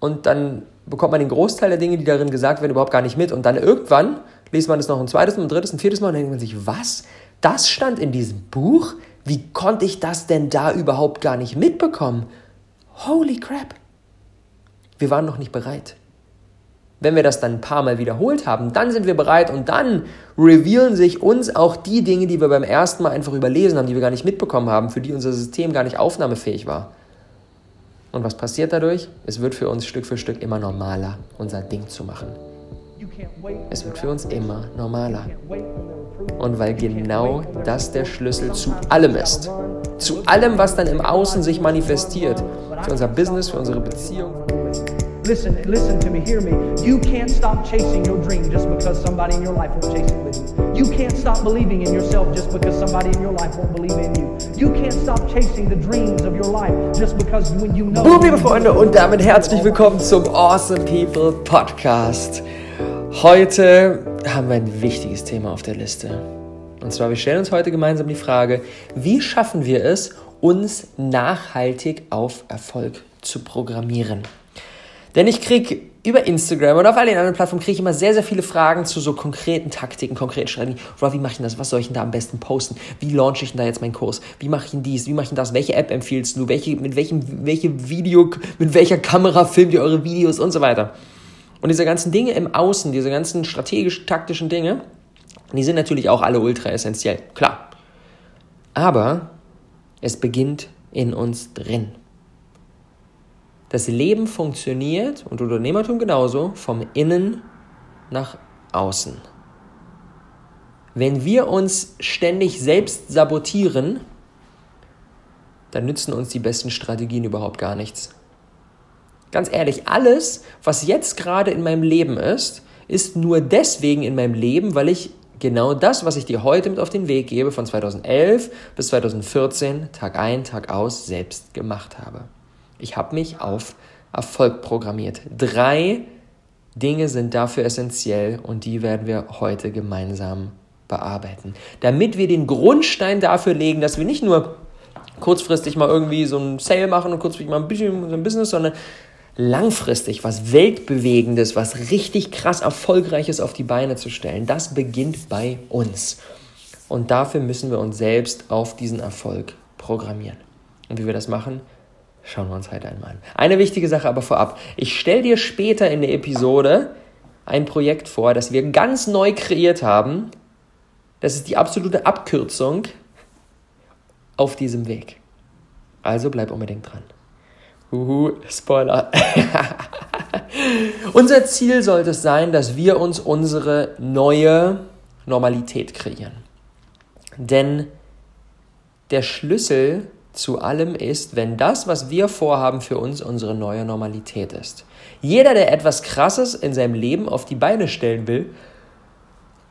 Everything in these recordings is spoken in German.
und dann bekommt man den Großteil der Dinge, die darin gesagt werden, überhaupt gar nicht mit. Und dann irgendwann liest man es noch ein zweites, ein drittes, ein viertes Mal und denkt man sich, was? Das stand in diesem Buch? Wie konnte ich das denn da überhaupt gar nicht mitbekommen? Holy crap! Wir waren noch nicht bereit. Wenn wir das dann ein paar Mal wiederholt haben, dann sind wir bereit und dann revealen sich uns auch die Dinge, die wir beim ersten Mal einfach überlesen haben, die wir gar nicht mitbekommen haben, für die unser System gar nicht aufnahmefähig war. Und was passiert dadurch? Es wird für uns Stück für Stück immer normaler, unser Ding zu machen. Es wird für uns immer normaler. Und weil genau das der Schlüssel zu allem ist, zu allem, was dann im Außen sich manifestiert, für unser Business, für unsere Beziehung. Listen, listen to me, hear me. You can't stop chasing your dream just because somebody in your life won't chase it with you. You can't stop believing in yourself just because somebody in your life won't believe in you. You can't stop chasing the dreams of your life just because when you know. Boom, liebe Freunde, und damit herzlich willkommen zum Awesome People Podcast. Heute haben wir ein wichtiges Thema auf der Liste. Und zwar, wir stellen uns heute gemeinsam die Frage, wie schaffen wir es, uns nachhaltig auf Erfolg zu programmieren? Denn ich kriege über Instagram und auf all den anderen Plattformen kriege ich immer sehr, sehr viele Fragen zu so konkreten Taktiken, konkreten Strategien. Oder wie mache ich denn das? Was soll ich denn da am besten posten? Wie launche ich denn da jetzt meinen Kurs? Wie mache ich denn dies? Wie mache ich denn das? Welche App empfiehlst du? Welche, mit welchem welche Video, mit welcher Kamera filmt ihr eure Videos und so weiter? Und diese ganzen Dinge im Außen, diese ganzen strategisch-taktischen Dinge, die sind natürlich auch alle ultra essentiell, klar. Aber es beginnt in uns drin. Das Leben funktioniert und Unternehmertum genauso vom Innen nach außen. Wenn wir uns ständig selbst sabotieren, dann nützen uns die besten Strategien überhaupt gar nichts. Ganz ehrlich, alles, was jetzt gerade in meinem Leben ist, ist nur deswegen in meinem Leben, weil ich genau das, was ich dir heute mit auf den Weg gebe, von 2011 bis 2014, Tag ein, Tag aus, selbst gemacht habe. Ich habe mich auf Erfolg programmiert. Drei Dinge sind dafür essentiell und die werden wir heute gemeinsam bearbeiten. Damit wir den Grundstein dafür legen, dass wir nicht nur kurzfristig mal irgendwie so ein Sale machen und kurzfristig mal ein bisschen so ein Business, sondern langfristig was Weltbewegendes, was richtig krass Erfolgreiches auf die Beine zu stellen. Das beginnt bei uns. Und dafür müssen wir uns selbst auf diesen Erfolg programmieren. Und wie wir das machen, Schauen wir uns heute einmal an. Eine wichtige Sache aber vorab. Ich stelle dir später in der Episode ein Projekt vor, das wir ganz neu kreiert haben. Das ist die absolute Abkürzung auf diesem Weg. Also bleib unbedingt dran. Uhu, Spoiler. Unser Ziel sollte es sein, dass wir uns unsere neue Normalität kreieren. Denn der Schlüssel zu allem ist, wenn das, was wir vorhaben, für uns unsere neue Normalität ist. Jeder, der etwas Krasses in seinem Leben auf die Beine stellen will,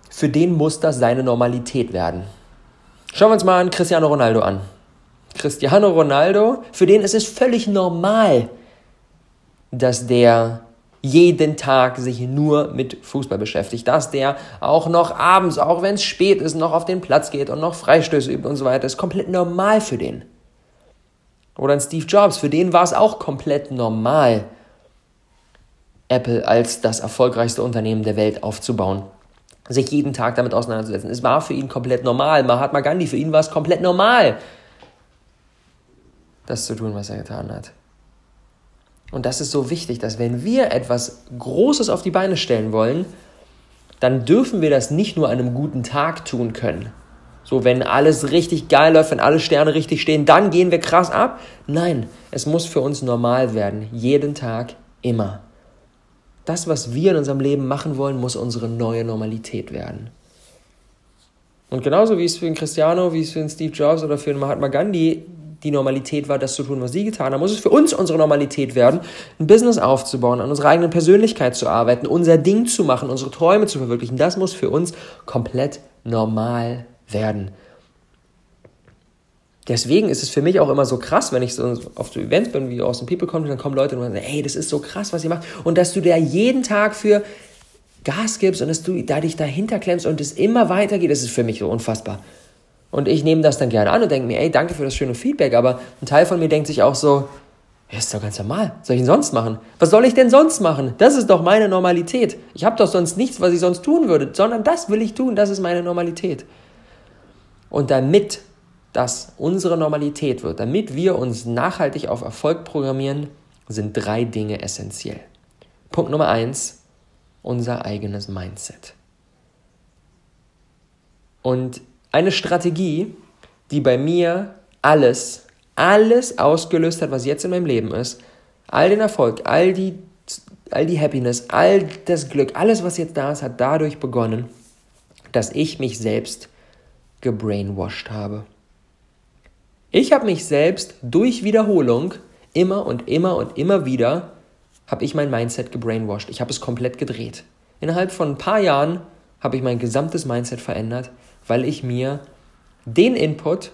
für den muss das seine Normalität werden. Schauen wir uns mal an Cristiano Ronaldo an. Cristiano Ronaldo, für den ist es völlig normal, dass der jeden Tag sich nur mit Fußball beschäftigt, dass der auch noch abends, auch wenn es spät ist, noch auf den Platz geht und noch Freistöße übt und so weiter, ist komplett normal für den. Oder ein Steve Jobs, für den war es auch komplett normal, Apple als das erfolgreichste Unternehmen der Welt aufzubauen. Sich jeden Tag damit auseinanderzusetzen. Es war für ihn komplett normal. Mahatma Gandhi, für ihn war es komplett normal, das zu tun, was er getan hat. Und das ist so wichtig, dass wenn wir etwas Großes auf die Beine stellen wollen, dann dürfen wir das nicht nur an einem guten Tag tun können, so, wenn alles richtig geil läuft, wenn alle Sterne richtig stehen, dann gehen wir krass ab. Nein, es muss für uns normal werden. Jeden Tag, immer. Das, was wir in unserem Leben machen wollen, muss unsere neue Normalität werden. Und genauso wie es für den Cristiano, wie es für den Steve Jobs oder für den Mahatma Gandhi die Normalität war, das zu tun, was sie getan haben, muss es für uns unsere Normalität werden, ein Business aufzubauen, an unserer eigenen Persönlichkeit zu arbeiten, unser Ding zu machen, unsere Träume zu verwirklichen. Das muss für uns komplett normal werden. Deswegen ist es für mich auch immer so krass, wenn ich so auf so Events bin, wie aus dem People kommt, dann kommen Leute und sagen, hey, das ist so krass, was ihr macht. Und dass du da jeden Tag für Gas gibst und dass du da dich dahinter klemmst und es immer weitergeht, das ist für mich so unfassbar. Und ich nehme das dann gerne an und denke mir, ey, danke für das schöne Feedback, aber ein Teil von mir denkt sich auch so, Ja, ist doch ganz normal. Was soll ich denn sonst machen? Was soll ich denn sonst machen? Das ist doch meine Normalität. Ich habe doch sonst nichts, was ich sonst tun würde, sondern das will ich tun. Das ist meine Normalität. Und damit das unsere Normalität wird, damit wir uns nachhaltig auf Erfolg programmieren, sind drei Dinge essentiell. Punkt Nummer eins, unser eigenes Mindset. Und eine Strategie, die bei mir alles, alles ausgelöst hat, was jetzt in meinem Leben ist, all den Erfolg, all die, all die Happiness, all das Glück, alles, was jetzt da ist, hat dadurch begonnen, dass ich mich selbst gebrainwashed habe. Ich habe mich selbst durch Wiederholung immer und immer und immer wieder habe ich mein Mindset gebrainwashed. Ich habe es komplett gedreht. Innerhalb von ein paar Jahren habe ich mein gesamtes Mindset verändert, weil ich mir den Input,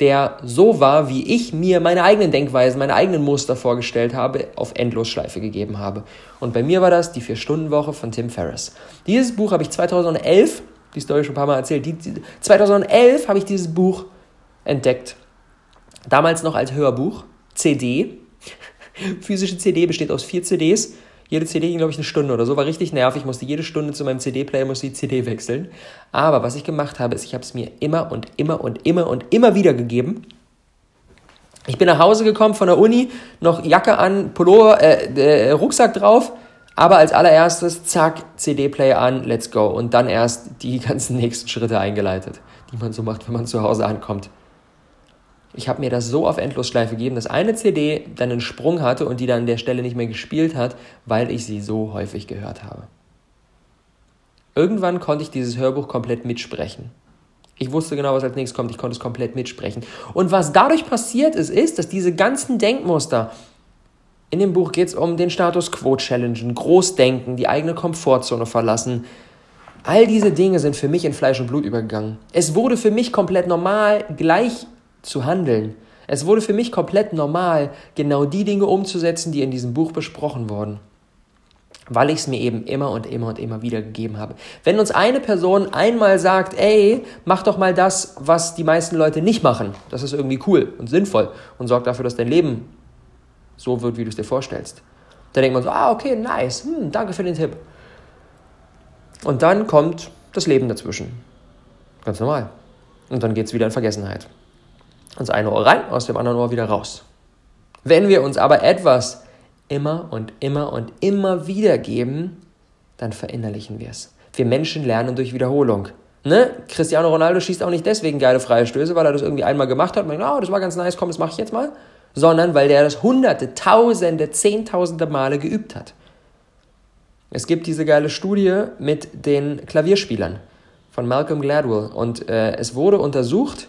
der so war, wie ich mir meine eigenen Denkweisen, meine eigenen Muster vorgestellt habe, auf Endlosschleife gegeben habe. Und bei mir war das die Vier-Stunden-Woche von Tim Ferriss. Dieses Buch habe ich 2011, die Story schon ein paar Mal erzählt, die, 2011 habe ich dieses Buch entdeckt. Damals noch als Hörbuch, CD. Physische CD besteht aus vier CDs. Jede CD ging, glaube ich, eine Stunde oder so. War richtig nervig. Ich musste jede Stunde zu meinem CD-Player, musste die CD wechseln. Aber was ich gemacht habe, ist, ich habe es mir immer und immer und immer und immer wieder gegeben. Ich bin nach Hause gekommen von der Uni, noch Jacke an, Pullover, äh, äh, Rucksack drauf. Aber als allererstes, zack, CD-Player an, let's go. Und dann erst die ganzen nächsten Schritte eingeleitet, die man so macht, wenn man zu Hause ankommt. Ich habe mir das so auf Endlosschleife gegeben, dass eine CD dann einen Sprung hatte und die dann an der Stelle nicht mehr gespielt hat, weil ich sie so häufig gehört habe. Irgendwann konnte ich dieses Hörbuch komplett mitsprechen. Ich wusste genau, was als nächstes kommt. Ich konnte es komplett mitsprechen. Und was dadurch passiert ist, ist, dass diese ganzen Denkmuster, in dem Buch geht es um den Status Quo challengen, Großdenken, die eigene Komfortzone verlassen. All diese Dinge sind für mich in Fleisch und Blut übergegangen. Es wurde für mich komplett normal, gleich zu handeln. Es wurde für mich komplett normal, genau die Dinge umzusetzen, die in diesem Buch besprochen wurden. Weil ich es mir eben immer und immer und immer wieder gegeben habe. Wenn uns eine Person einmal sagt, ey, mach doch mal das, was die meisten Leute nicht machen, das ist irgendwie cool und sinnvoll und sorgt dafür, dass dein Leben so wird, wie du es dir vorstellst. Dann denkt man so, ah, okay, nice, hm, danke für den Tipp. Und dann kommt das Leben dazwischen. Ganz normal. Und dann geht es wieder in Vergessenheit ins eine Ohr rein, aus dem anderen Ohr wieder raus. Wenn wir uns aber etwas immer und immer und immer wieder geben, dann verinnerlichen wir es. Wir Menschen lernen durch Wiederholung. Ne? Cristiano Ronaldo schießt auch nicht deswegen geile Freistöße, weil er das irgendwie einmal gemacht hat und denkt, oh, das war ganz nice, komm, das mache ich jetzt mal. Sondern weil der das hunderte, tausende, zehntausende Male geübt hat. Es gibt diese geile Studie mit den Klavierspielern von Malcolm Gladwell und äh, es wurde untersucht,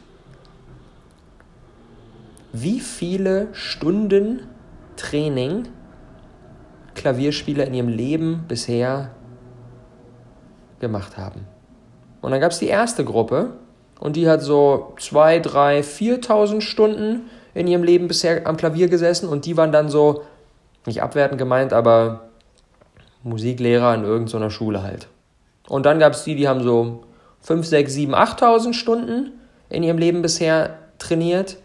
wie viele Stunden Training Klavierspieler in ihrem Leben bisher gemacht haben. Und dann gab es die erste Gruppe und die hat so 2, 3, 4.000 Stunden in ihrem Leben bisher am Klavier gesessen und die waren dann so, nicht abwertend gemeint, aber Musiklehrer in irgendeiner Schule halt. Und dann gab es die, die haben so 5, 6, 7, 8.000 Stunden in ihrem Leben bisher trainiert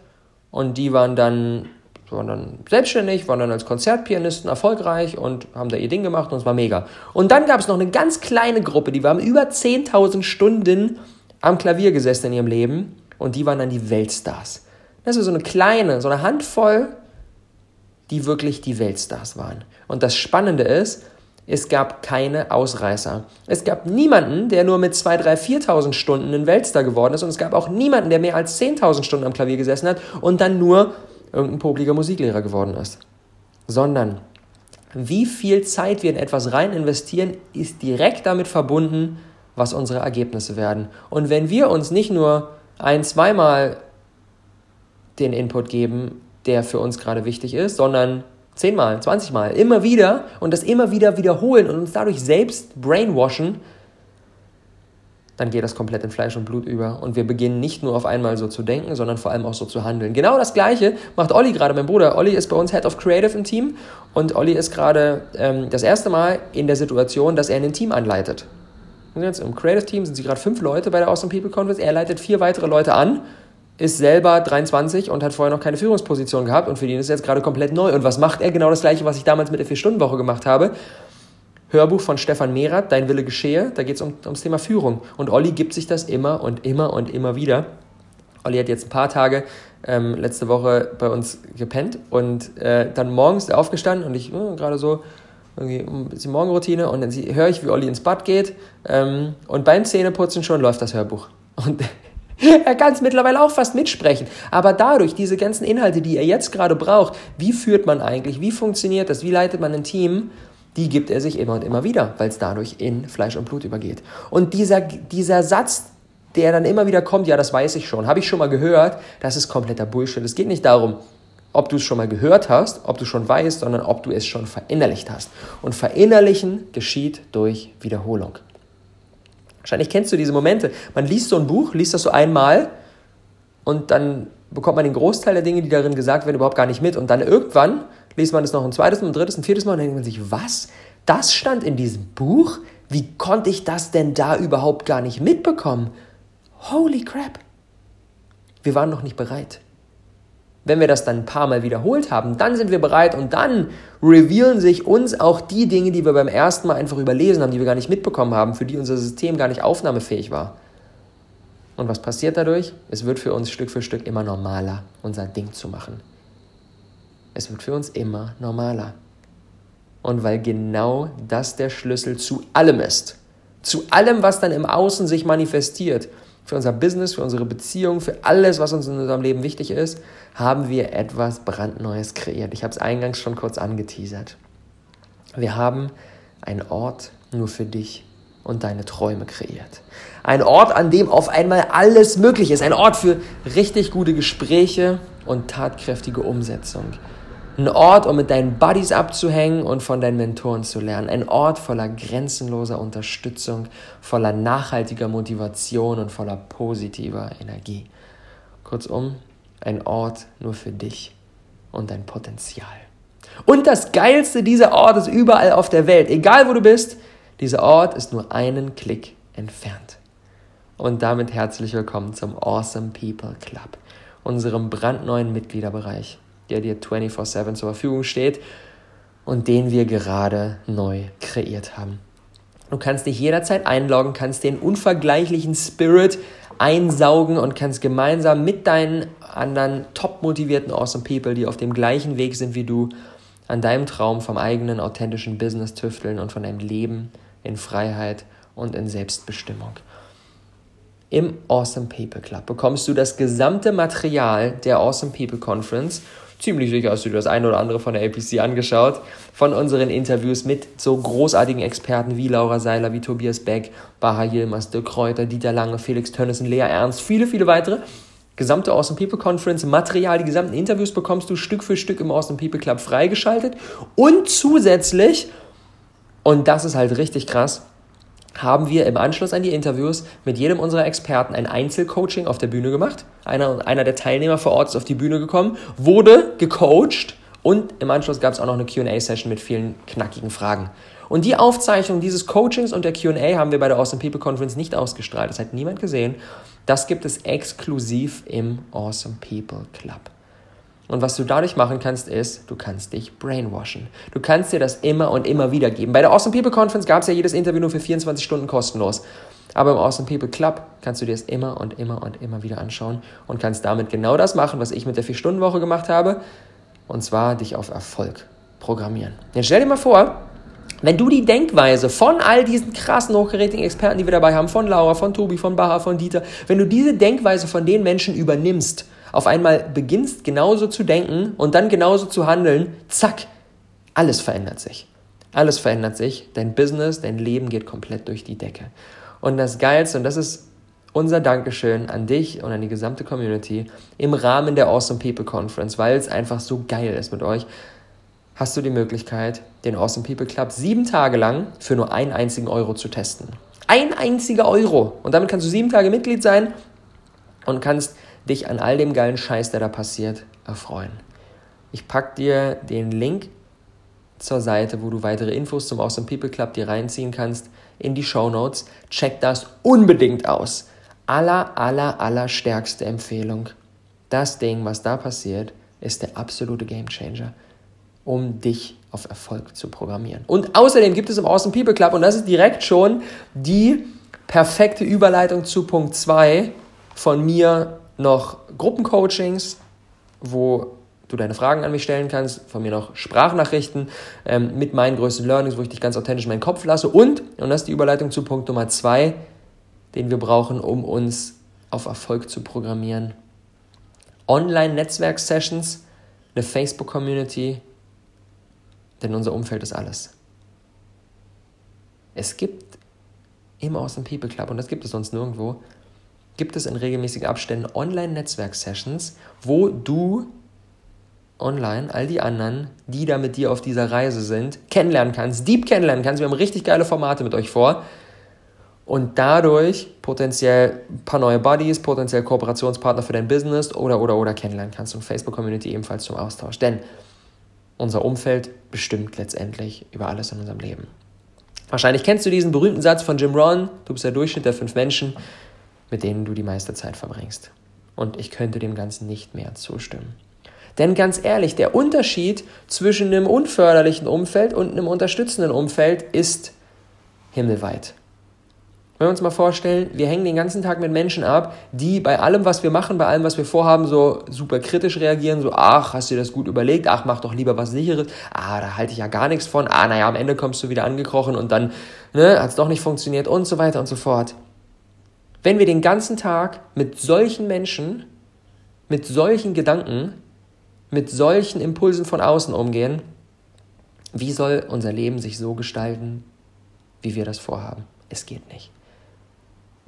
und die waren dann, waren dann selbstständig, waren dann als Konzertpianisten erfolgreich und haben da ihr Ding gemacht und es war mega. Und dann gab es noch eine ganz kleine Gruppe, die waren über 10.000 Stunden am Klavier gesessen in ihrem Leben und die waren dann die Weltstars. Das ist so eine kleine, so eine Handvoll, die wirklich die Weltstars waren. Und das Spannende ist, es gab keine Ausreißer. Es gab niemanden, der nur mit 2.000, 3.000, 4.000 Stunden ein Weltstar geworden ist. Und es gab auch niemanden, der mehr als 10.000 Stunden am Klavier gesessen hat und dann nur irgendein popliger Musiklehrer geworden ist. Sondern wie viel Zeit wir in etwas rein investieren, ist direkt damit verbunden, was unsere Ergebnisse werden. Und wenn wir uns nicht nur ein, zweimal den Input geben, der für uns gerade wichtig ist, sondern zehnmal, zwanzigmal, immer wieder und das immer wieder wiederholen und uns dadurch selbst brainwashen, dann geht das komplett in Fleisch und Blut über und wir beginnen nicht nur auf einmal so zu denken, sondern vor allem auch so zu handeln. Genau das Gleiche macht Olli gerade, mein Bruder. Olli ist bei uns Head of Creative im Team und Olli ist gerade ähm, das erste Mal in der Situation, dass er ein Team anleitet. Und jetzt im Creative Team sind sie gerade fünf Leute bei der Awesome People Conference. Er leitet vier weitere Leute an ist selber 23 und hat vorher noch keine Führungsposition gehabt und für ihn ist er jetzt gerade komplett neu. Und was macht er? Genau das gleiche, was ich damals mit der 4-Stunden-Woche gemacht habe. Hörbuch von Stefan Mehrath, Dein Wille geschehe, da geht es um, ums Thema Führung. Und Olli gibt sich das immer und immer und immer wieder. Olli hat jetzt ein paar Tage ähm, letzte Woche bei uns gepennt und äh, dann morgens aufgestanden und ich äh, gerade so irgendwie ein bisschen Morgenroutine und dann höre ich, wie Olli ins Bad geht ähm, und beim Zähneputzen schon läuft das Hörbuch. Und er kann es mittlerweile auch fast mitsprechen. Aber dadurch, diese ganzen Inhalte, die er jetzt gerade braucht, wie führt man eigentlich, wie funktioniert das, wie leitet man ein Team, die gibt er sich immer und immer wieder, weil es dadurch in Fleisch und Blut übergeht. Und dieser, dieser Satz, der dann immer wieder kommt, ja, das weiß ich schon, habe ich schon mal gehört, das ist kompletter Bullshit. Es geht nicht darum, ob du es schon mal gehört hast, ob du schon weißt, sondern ob du es schon verinnerlicht hast. Und verinnerlichen geschieht durch Wiederholung. Wahrscheinlich kennst du diese Momente. Man liest so ein Buch, liest das so einmal und dann bekommt man den Großteil der Dinge, die darin gesagt werden, überhaupt gar nicht mit. Und dann irgendwann liest man es noch ein zweites, ein drittes, ein viertes Mal und dann denkt man sich, was? Das stand in diesem Buch? Wie konnte ich das denn da überhaupt gar nicht mitbekommen? Holy crap! Wir waren noch nicht bereit. Wenn wir das dann ein paar Mal wiederholt haben, dann sind wir bereit und dann revealen sich uns auch die Dinge, die wir beim ersten Mal einfach überlesen haben, die wir gar nicht mitbekommen haben, für die unser System gar nicht aufnahmefähig war. Und was passiert dadurch? Es wird für uns Stück für Stück immer normaler, unser Ding zu machen. Es wird für uns immer normaler. Und weil genau das der Schlüssel zu allem ist, zu allem, was dann im Außen sich manifestiert, für unser Business, für unsere Beziehung, für alles, was uns in unserem Leben wichtig ist, haben wir etwas brandneues kreiert. Ich habe es eingangs schon kurz angeteasert. Wir haben einen Ort nur für dich und deine Träume kreiert. Ein Ort, an dem auf einmal alles möglich ist. Ein Ort für richtig gute Gespräche und tatkräftige Umsetzung. Ein Ort, um mit deinen Buddies abzuhängen und von deinen Mentoren zu lernen. Ein Ort voller grenzenloser Unterstützung, voller nachhaltiger Motivation und voller positiver Energie. Kurzum, ein Ort nur für dich und dein Potenzial. Und das Geilste, dieser Ort ist überall auf der Welt. Egal wo du bist, dieser Ort ist nur einen Klick entfernt. Und damit herzlich willkommen zum Awesome People Club, unserem brandneuen Mitgliederbereich der dir 24/7 zur Verfügung steht und den wir gerade neu kreiert haben. Du kannst dich jederzeit einloggen, kannst den unvergleichlichen Spirit einsaugen und kannst gemeinsam mit deinen anderen top motivierten Awesome People, die auf dem gleichen Weg sind wie du, an deinem Traum vom eigenen authentischen Business tüfteln und von deinem Leben in Freiheit und in Selbstbestimmung. Im Awesome People Club bekommst du das gesamte Material der Awesome People Conference ziemlich sicher hast du dir das eine oder andere von der APC angeschaut, von unseren Interviews mit so großartigen Experten wie Laura Seiler, wie Tobias Beck, Baha Yilmaz, Dirk Kräuter, Dieter Lange, Felix Tönnissen, Lea Ernst, viele, viele weitere. Gesamte Awesome People Conference, Material, die gesamten Interviews bekommst du Stück für Stück im Awesome People Club freigeschaltet. Und zusätzlich, und das ist halt richtig krass, haben wir im Anschluss an die Interviews mit jedem unserer Experten ein Einzelcoaching auf der Bühne gemacht. Einer, einer der Teilnehmer vor Ort ist auf die Bühne gekommen, wurde gecoacht und im Anschluss gab es auch noch eine QA-Session mit vielen knackigen Fragen. Und die Aufzeichnung dieses Coachings und der QA haben wir bei der Awesome People Conference nicht ausgestrahlt. Das hat niemand gesehen. Das gibt es exklusiv im Awesome People Club. Und was du dadurch machen kannst, ist, du kannst dich brainwashen. Du kannst dir das immer und immer wieder geben. Bei der Awesome People Conference gab es ja jedes Interview nur für 24 Stunden kostenlos. Aber im Awesome People Club kannst du dir das immer und immer und immer wieder anschauen und kannst damit genau das machen, was ich mit der 4-Stunden-Woche gemacht habe. Und zwar dich auf Erfolg programmieren. Jetzt stell dir mal vor, wenn du die Denkweise von all diesen krassen, hochgerätigen Experten, die wir dabei haben, von Laura, von Tobi, von Baha, von Dieter, wenn du diese Denkweise von den Menschen übernimmst auf einmal beginnst genauso zu denken und dann genauso zu handeln, zack, alles verändert sich. Alles verändert sich, dein Business, dein Leben geht komplett durch die Decke. Und das Geilste, und das ist unser Dankeschön an dich und an die gesamte Community im Rahmen der Awesome People Conference, weil es einfach so geil ist mit euch, hast du die Möglichkeit, den Awesome People Club sieben Tage lang für nur einen einzigen Euro zu testen. Ein einziger Euro. Und damit kannst du sieben Tage Mitglied sein und kannst dich an all dem geilen Scheiß, der da passiert, erfreuen. Ich pack dir den Link zur Seite, wo du weitere Infos zum Awesome People Club dir reinziehen kannst, in die Show Notes. Check das unbedingt aus. Aller, aller, aller stärkste Empfehlung das Ding, was da passiert, ist der absolute Gamechanger, um dich auf Erfolg zu programmieren. Und außerdem gibt es im Awesome People Club, und das ist direkt schon die perfekte Überleitung zu Punkt 2 von mir noch Gruppencoachings, wo du deine Fragen an mich stellen kannst, von mir noch Sprachnachrichten ähm, mit meinen größten Learnings, wo ich dich ganz authentisch in meinen Kopf lasse. Und, und das ist die Überleitung zu Punkt Nummer 2, den wir brauchen, um uns auf Erfolg zu programmieren. Online-Netzwerk-Sessions, eine Facebook-Community, denn unser Umfeld ist alles. Es gibt im Awesome People Club, und das gibt es sonst nirgendwo, gibt es in regelmäßigen Abständen Online-Netzwerk-Sessions, wo du online all die anderen, die da mit dir auf dieser Reise sind, kennenlernen kannst, deep kennenlernen kannst. Wir haben richtig geile Formate mit euch vor. Und dadurch potenziell ein paar neue Buddies, potenziell Kooperationspartner für dein Business oder, oder, oder kennenlernen kannst. Und Facebook-Community ebenfalls zum Austausch. Denn unser Umfeld bestimmt letztendlich über alles in unserem Leben. Wahrscheinlich kennst du diesen berühmten Satz von Jim Rohn, du bist der Durchschnitt der fünf Menschen, mit denen du die meiste Zeit verbringst. Und ich könnte dem Ganzen nicht mehr zustimmen. Denn ganz ehrlich, der Unterschied zwischen einem unförderlichen Umfeld und einem unterstützenden Umfeld ist himmelweit. Wenn wir uns mal vorstellen, wir hängen den ganzen Tag mit Menschen ab, die bei allem, was wir machen, bei allem, was wir vorhaben, so super kritisch reagieren, so, ach, hast du dir das gut überlegt, ach, mach doch lieber was sicheres, ah, da halte ich ja gar nichts von, ah, naja, am Ende kommst du wieder angekrochen und dann ne, hat es doch nicht funktioniert und so weiter und so fort. Wenn wir den ganzen Tag mit solchen Menschen, mit solchen Gedanken mit solchen Impulsen von außen umgehen, wie soll unser Leben sich so gestalten, wie wir das vorhaben? Es geht nicht.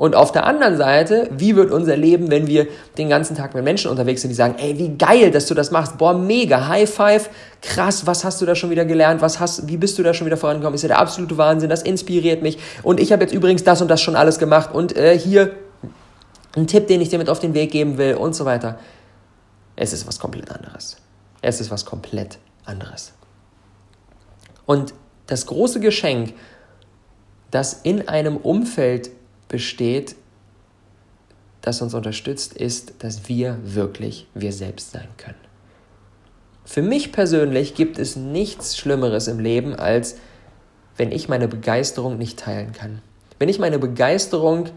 Und auf der anderen Seite, wie wird unser Leben, wenn wir den ganzen Tag mit Menschen unterwegs sind, die sagen, ey, wie geil, dass du das machst. Boah, mega, High Five, krass, was hast du da schon wieder gelernt? Was hast, wie bist du da schon wieder vorangekommen? Ist ja der absolute Wahnsinn, das inspiriert mich. Und ich habe jetzt übrigens das und das schon alles gemacht. Und äh, hier ein Tipp, den ich dir mit auf den Weg geben will und so weiter. Es ist was komplett anderes. Es ist was komplett anderes. Und das große Geschenk, das in einem Umfeld besteht, das uns unterstützt, ist, dass wir wirklich wir selbst sein können. Für mich persönlich gibt es nichts Schlimmeres im Leben, als wenn ich meine Begeisterung nicht teilen kann. Wenn ich meine Begeisterung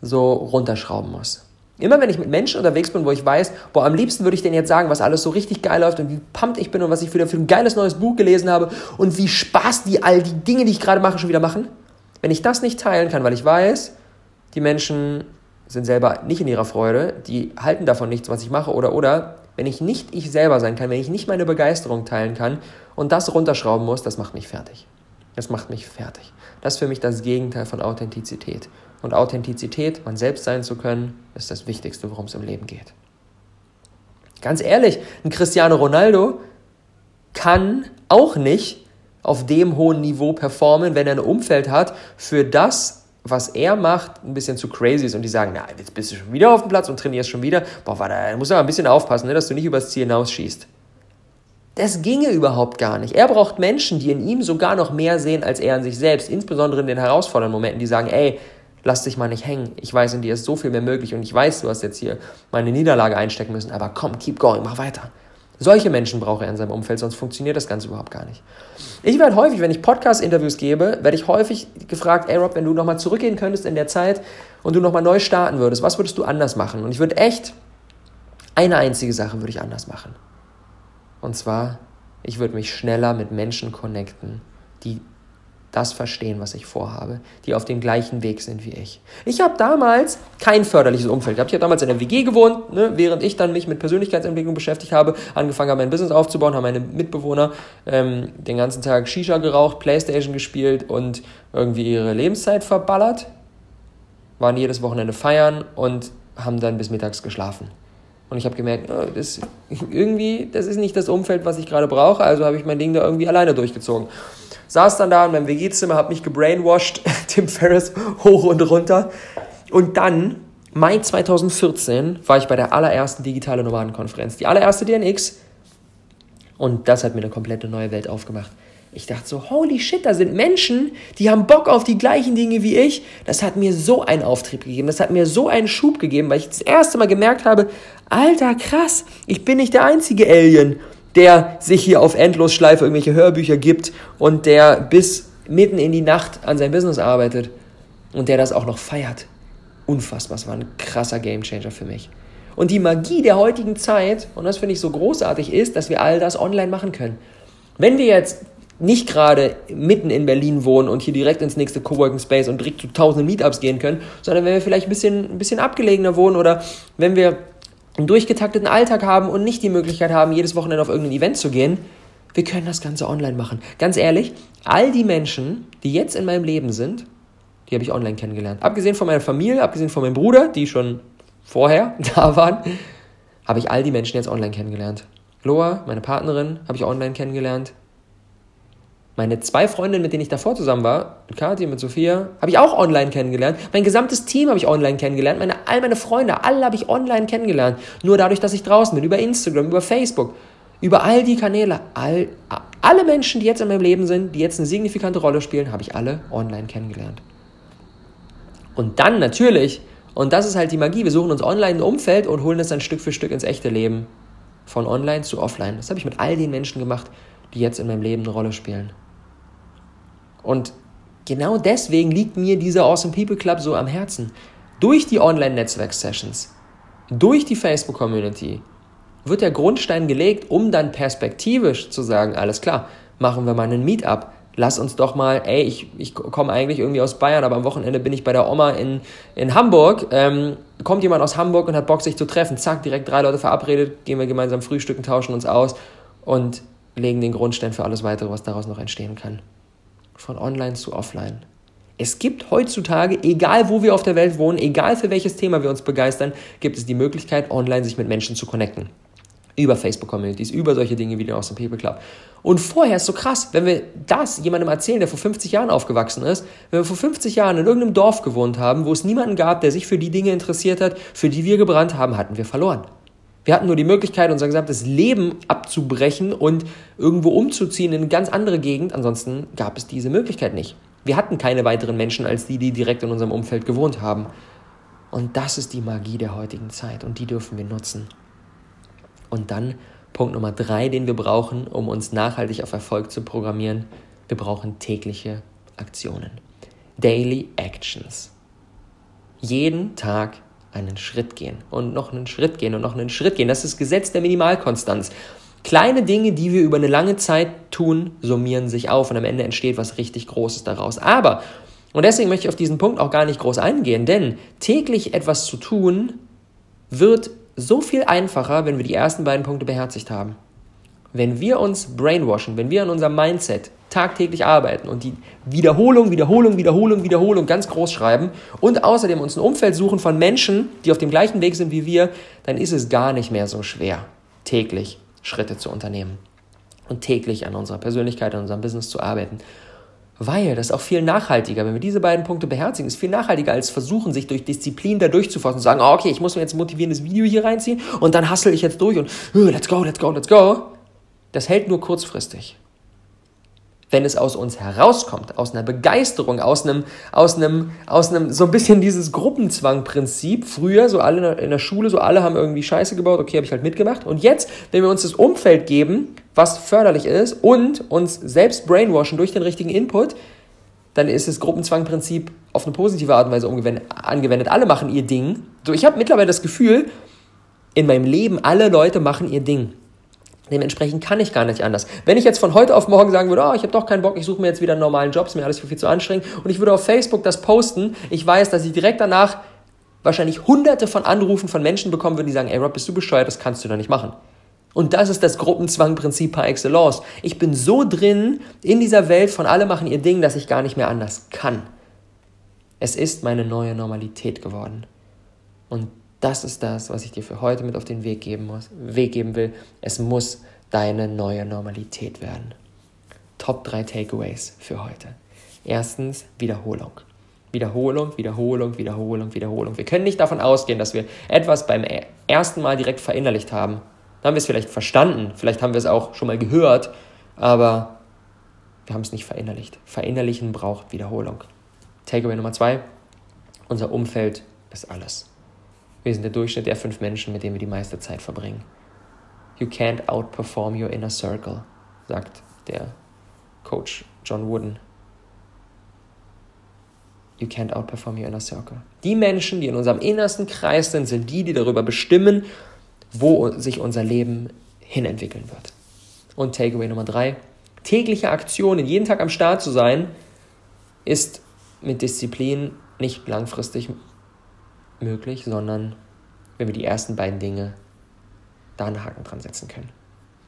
so runterschrauben muss. Immer wenn ich mit Menschen unterwegs bin, wo ich weiß, boah, am liebsten würde ich denen jetzt sagen, was alles so richtig geil läuft und wie pumped ich bin und was ich wieder für ein geiles neues Buch gelesen habe und wie Spaß die all die Dinge, die ich gerade mache, schon wieder machen. Wenn ich das nicht teilen kann, weil ich weiß, die Menschen sind selber nicht in ihrer Freude, die halten davon nichts, was ich mache oder oder, wenn ich nicht ich selber sein kann, wenn ich nicht meine Begeisterung teilen kann und das runterschrauben muss, das macht mich fertig. Das macht mich fertig. Das ist für mich das Gegenteil von Authentizität. Und Authentizität, man selbst sein zu können, ist das Wichtigste, worum es im Leben geht. Ganz ehrlich, ein Cristiano Ronaldo kann auch nicht auf dem hohen Niveau performen, wenn er ein Umfeld hat, für das, was er macht, ein bisschen zu crazy ist und die sagen, na, jetzt bist du schon wieder auf dem Platz und trainierst schon wieder. Boah, warte, da musst du aber ein bisschen aufpassen, ne, dass du nicht übers Ziel hinausschießt. Das ginge überhaupt gar nicht. Er braucht Menschen, die in ihm sogar noch mehr sehen als er in sich selbst, insbesondere in den herausfordernden Momenten, die sagen, ey, lass dich mal nicht hängen. Ich weiß, in dir ist so viel mehr möglich und ich weiß, du hast jetzt hier meine Niederlage einstecken müssen, aber komm, keep going, mach weiter. Solche Menschen braucht er in seinem Umfeld, sonst funktioniert das Ganze überhaupt gar nicht. Ich werde häufig, wenn ich Podcast-Interviews gebe, werde ich häufig gefragt, ey Rob, wenn du nochmal zurückgehen könntest in der Zeit und du nochmal neu starten würdest, was würdest du anders machen? Und ich würde echt, eine einzige Sache würde ich anders machen. Und zwar, ich würde mich schneller mit Menschen connecten, die das verstehen, was ich vorhabe, die auf dem gleichen Weg sind wie ich. Ich habe damals kein förderliches Umfeld gehabt. Ich habe damals in der WG gewohnt, ne, während ich dann mich mit Persönlichkeitsentwicklung beschäftigt habe, angefangen habe, mein Business aufzubauen, haben meine Mitbewohner ähm, den ganzen Tag Shisha geraucht, Playstation gespielt und irgendwie ihre Lebenszeit verballert, waren jedes Wochenende feiern und haben dann bis mittags geschlafen. Und ich habe gemerkt, oh, das, irgendwie, das ist nicht das Umfeld, was ich gerade brauche, also habe ich mein Ding da irgendwie alleine durchgezogen saß dann da in meinem WG-Zimmer, habe mich gebrainwashed, Tim Ferriss hoch und runter. Und dann, Mai 2014, war ich bei der allerersten digitale Nomadenkonferenz. Die allererste DNX. Und das hat mir eine komplette neue Welt aufgemacht. Ich dachte so, holy shit, da sind Menschen, die haben Bock auf die gleichen Dinge wie ich. Das hat mir so einen Auftrieb gegeben, das hat mir so einen Schub gegeben, weil ich das erste Mal gemerkt habe, alter krass, ich bin nicht der einzige Alien, der sich hier auf Endlosschleife irgendwelche Hörbücher gibt und der bis mitten in die Nacht an seinem Business arbeitet und der das auch noch feiert. Unfassbar, das war ein krasser Gamechanger für mich. Und die Magie der heutigen Zeit, und das finde ich so großartig, ist, dass wir all das online machen können. Wenn wir jetzt nicht gerade mitten in Berlin wohnen und hier direkt ins nächste Coworking Space und direkt zu tausenden Meetups gehen können, sondern wenn wir vielleicht ein bisschen, ein bisschen abgelegener wohnen oder wenn wir einen durchgetakteten Alltag haben und nicht die Möglichkeit haben, jedes Wochenende auf irgendein Event zu gehen, wir können das Ganze online machen. Ganz ehrlich, all die Menschen, die jetzt in meinem Leben sind, die habe ich online kennengelernt. Abgesehen von meiner Familie, abgesehen von meinem Bruder, die schon vorher da waren, habe ich all die Menschen jetzt online kennengelernt. Loa, meine Partnerin, habe ich online kennengelernt. Meine zwei Freundinnen, mit denen ich davor zusammen war, mit Kathi und mit Sophia, habe ich auch online kennengelernt. Mein gesamtes Team habe ich online kennengelernt. Meine, all meine Freunde, alle habe ich online kennengelernt. Nur dadurch, dass ich draußen bin, über Instagram, über Facebook, über all die Kanäle. All, alle Menschen, die jetzt in meinem Leben sind, die jetzt eine signifikante Rolle spielen, habe ich alle online kennengelernt. Und dann natürlich, und das ist halt die Magie, wir suchen uns online ein Umfeld und holen es dann Stück für Stück ins echte Leben. Von online zu offline. Das habe ich mit all den Menschen gemacht, die jetzt in meinem Leben eine Rolle spielen. Und genau deswegen liegt mir dieser Awesome People Club so am Herzen. Durch die Online-Netzwerk-Sessions, durch die Facebook-Community wird der Grundstein gelegt, um dann perspektivisch zu sagen, alles klar, machen wir mal einen Meetup. Lass uns doch mal, ey, ich, ich komme eigentlich irgendwie aus Bayern, aber am Wochenende bin ich bei der Oma in, in Hamburg. Ähm, kommt jemand aus Hamburg und hat Bock, sich zu treffen. Zack, direkt drei Leute verabredet, gehen wir gemeinsam frühstücken, tauschen uns aus und legen den Grundstein für alles weitere, was daraus noch entstehen kann von online zu offline. Es gibt heutzutage, egal wo wir auf der Welt wohnen, egal für welches Thema wir uns begeistern, gibt es die Möglichkeit, online sich mit Menschen zu connecten. Über Facebook-Communities, über solche Dinge wie den Awesome People Club. Und vorher ist so krass, wenn wir das jemandem erzählen, der vor 50 Jahren aufgewachsen ist, wenn wir vor 50 Jahren in irgendeinem Dorf gewohnt haben, wo es niemanden gab, der sich für die Dinge interessiert hat, für die wir gebrannt haben, hatten wir verloren. Wir hatten nur die Möglichkeit, unser gesamtes Leben abzubrechen und irgendwo umzuziehen in eine ganz andere Gegend. Ansonsten gab es diese Möglichkeit nicht. Wir hatten keine weiteren Menschen als die, die direkt in unserem Umfeld gewohnt haben. Und das ist die Magie der heutigen Zeit und die dürfen wir nutzen. Und dann Punkt Nummer drei, den wir brauchen, um uns nachhaltig auf Erfolg zu programmieren. Wir brauchen tägliche Aktionen. Daily Actions. Jeden Tag einen Schritt gehen und noch einen Schritt gehen und noch einen Schritt gehen. Das ist das Gesetz der Minimalkonstanz. Kleine Dinge, die wir über eine lange Zeit tun, summieren sich auf und am Ende entsteht was richtig Großes daraus. Aber, und deswegen möchte ich auf diesen Punkt auch gar nicht groß eingehen, denn täglich etwas zu tun wird so viel einfacher, wenn wir die ersten beiden Punkte beherzigt haben. Wenn wir uns brainwashen, wenn wir an unserem Mindset tagtäglich arbeiten und die Wiederholung, Wiederholung, Wiederholung, Wiederholung ganz groß schreiben und außerdem uns ein Umfeld suchen von Menschen, die auf dem gleichen Weg sind wie wir, dann ist es gar nicht mehr so schwer, täglich Schritte zu unternehmen und täglich an unserer Persönlichkeit, an unserem Business zu arbeiten. Weil das ist auch viel nachhaltiger, wenn wir diese beiden Punkte beherzigen, ist viel nachhaltiger als versuchen, sich durch Disziplin da durchzufassen und sagen, oh, okay, ich muss mir jetzt ein motivierendes Video hier reinziehen und dann hustle ich jetzt durch und let's go, let's go, let's go. Das hält nur kurzfristig wenn es aus uns herauskommt, aus einer Begeisterung, aus einem, aus einem, aus einem, so ein bisschen dieses Gruppenzwangprinzip. Früher, so alle in der Schule, so alle haben irgendwie Scheiße gebaut, okay, habe ich halt mitgemacht. Und jetzt, wenn wir uns das Umfeld geben, was förderlich ist und uns selbst brainwashen durch den richtigen Input, dann ist das Gruppenzwangprinzip auf eine positive Art und Weise angewendet. Alle machen ihr Ding. So, ich habe mittlerweile das Gefühl, in meinem Leben, alle Leute machen ihr Ding. Dementsprechend kann ich gar nicht anders. Wenn ich jetzt von heute auf morgen sagen würde, oh, ich habe doch keinen Bock, ich suche mir jetzt wieder einen normalen Job, ist mir alles viel, zu anstrengend und ich würde auf Facebook das posten, ich weiß, dass ich direkt danach wahrscheinlich hunderte von Anrufen von Menschen bekommen würde, die sagen, ey Rob, bist du bescheuert, das kannst du doch nicht machen. Und das ist das Gruppenzwangprinzip par excellence. Ich bin so drin in dieser Welt von alle machen ihr Ding, dass ich gar nicht mehr anders kann. Es ist meine neue Normalität geworden. Und das ist das, was ich dir für heute mit auf den Weg geben, muss, Weg geben will. Es muss deine neue Normalität werden. Top 3 Takeaways für heute. Erstens Wiederholung. Wiederholung, Wiederholung, Wiederholung, Wiederholung. Wir können nicht davon ausgehen, dass wir etwas beim ersten Mal direkt verinnerlicht haben. Dann haben wir es vielleicht verstanden, vielleicht haben wir es auch schon mal gehört, aber Wir haben es nicht verinnerlicht. Verinnerlichen braucht Wiederholung. Takeaway Nummer zwei. Unser Umfeld ist alles. Wir sind der Durchschnitt der fünf Menschen, mit denen wir die meiste Zeit verbringen. You can't outperform your inner circle, sagt der Coach John Wooden. You can't outperform your inner circle. Die Menschen, die in unserem innersten Kreis sind, sind die, die darüber bestimmen, wo sich unser Leben hinentwickeln wird. Und Takeaway Nummer drei. Tägliche Aktionen, jeden Tag am Start zu sein, ist mit Disziplin nicht langfristig möglich, sondern wenn wir die ersten beiden Dinge da einen Haken dran setzen können.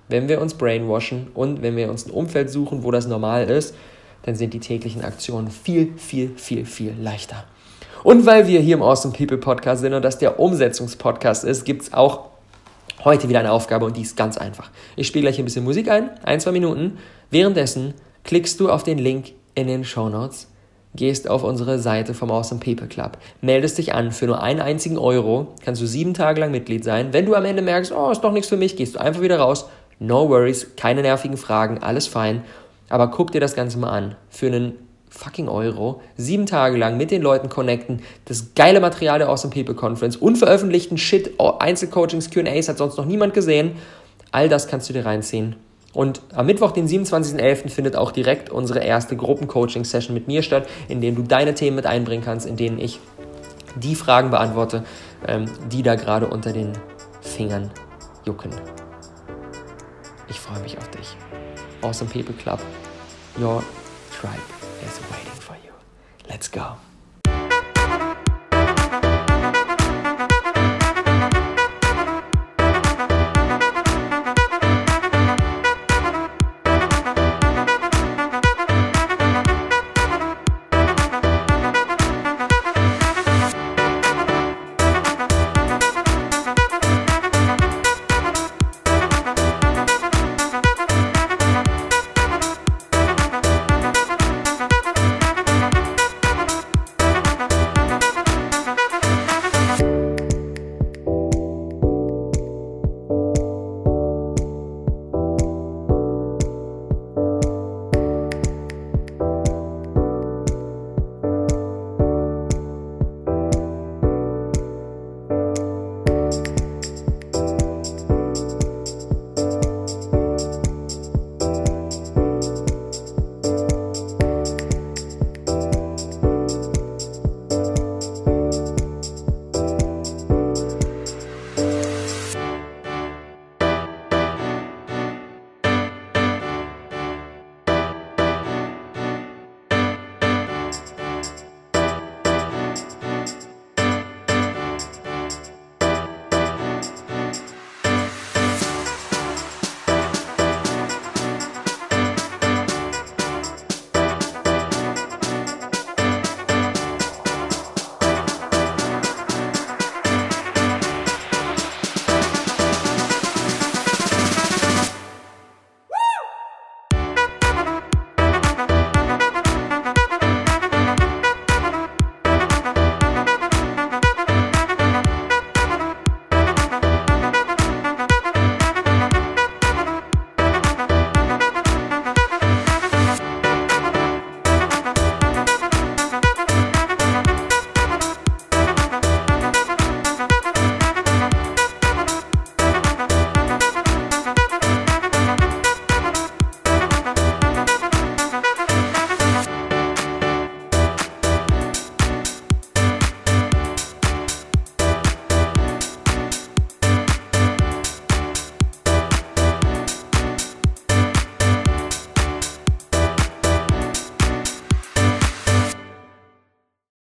Wenn wir uns brainwashen und wenn wir uns ein Umfeld suchen, wo das normal ist, dann sind die täglichen Aktionen viel, viel, viel, viel leichter. Und weil wir hier im Awesome People Podcast sind und das der Umsetzungspodcast ist, gibt es auch heute wieder eine Aufgabe und die ist ganz einfach. Ich spiele gleich ein bisschen Musik ein, ein, zwei Minuten. Währenddessen klickst du auf den Link in den Show Notes gehst auf unsere Seite vom Awesome People Club, meldest dich an für nur einen einzigen Euro, kannst du sieben Tage lang Mitglied sein. Wenn du am Ende merkst, oh, ist doch nichts für mich, gehst du einfach wieder raus. No worries, keine nervigen Fragen, alles fein. Aber guck dir das Ganze mal an. Für einen fucking Euro, sieben Tage lang mit den Leuten connecten, das geile Material der Awesome People Conference, unveröffentlichten Shit, Einzelcoachings, Q&As hat sonst noch niemand gesehen. All das kannst du dir reinziehen. Und am Mittwoch, den 27.11., findet auch direkt unsere erste Gruppencoaching-Session mit mir statt, in dem du deine Themen mit einbringen kannst, in denen ich die Fragen beantworte, ähm, die da gerade unter den Fingern jucken. Ich freue mich auf dich. Awesome People Club, your tribe is waiting for you. Let's go.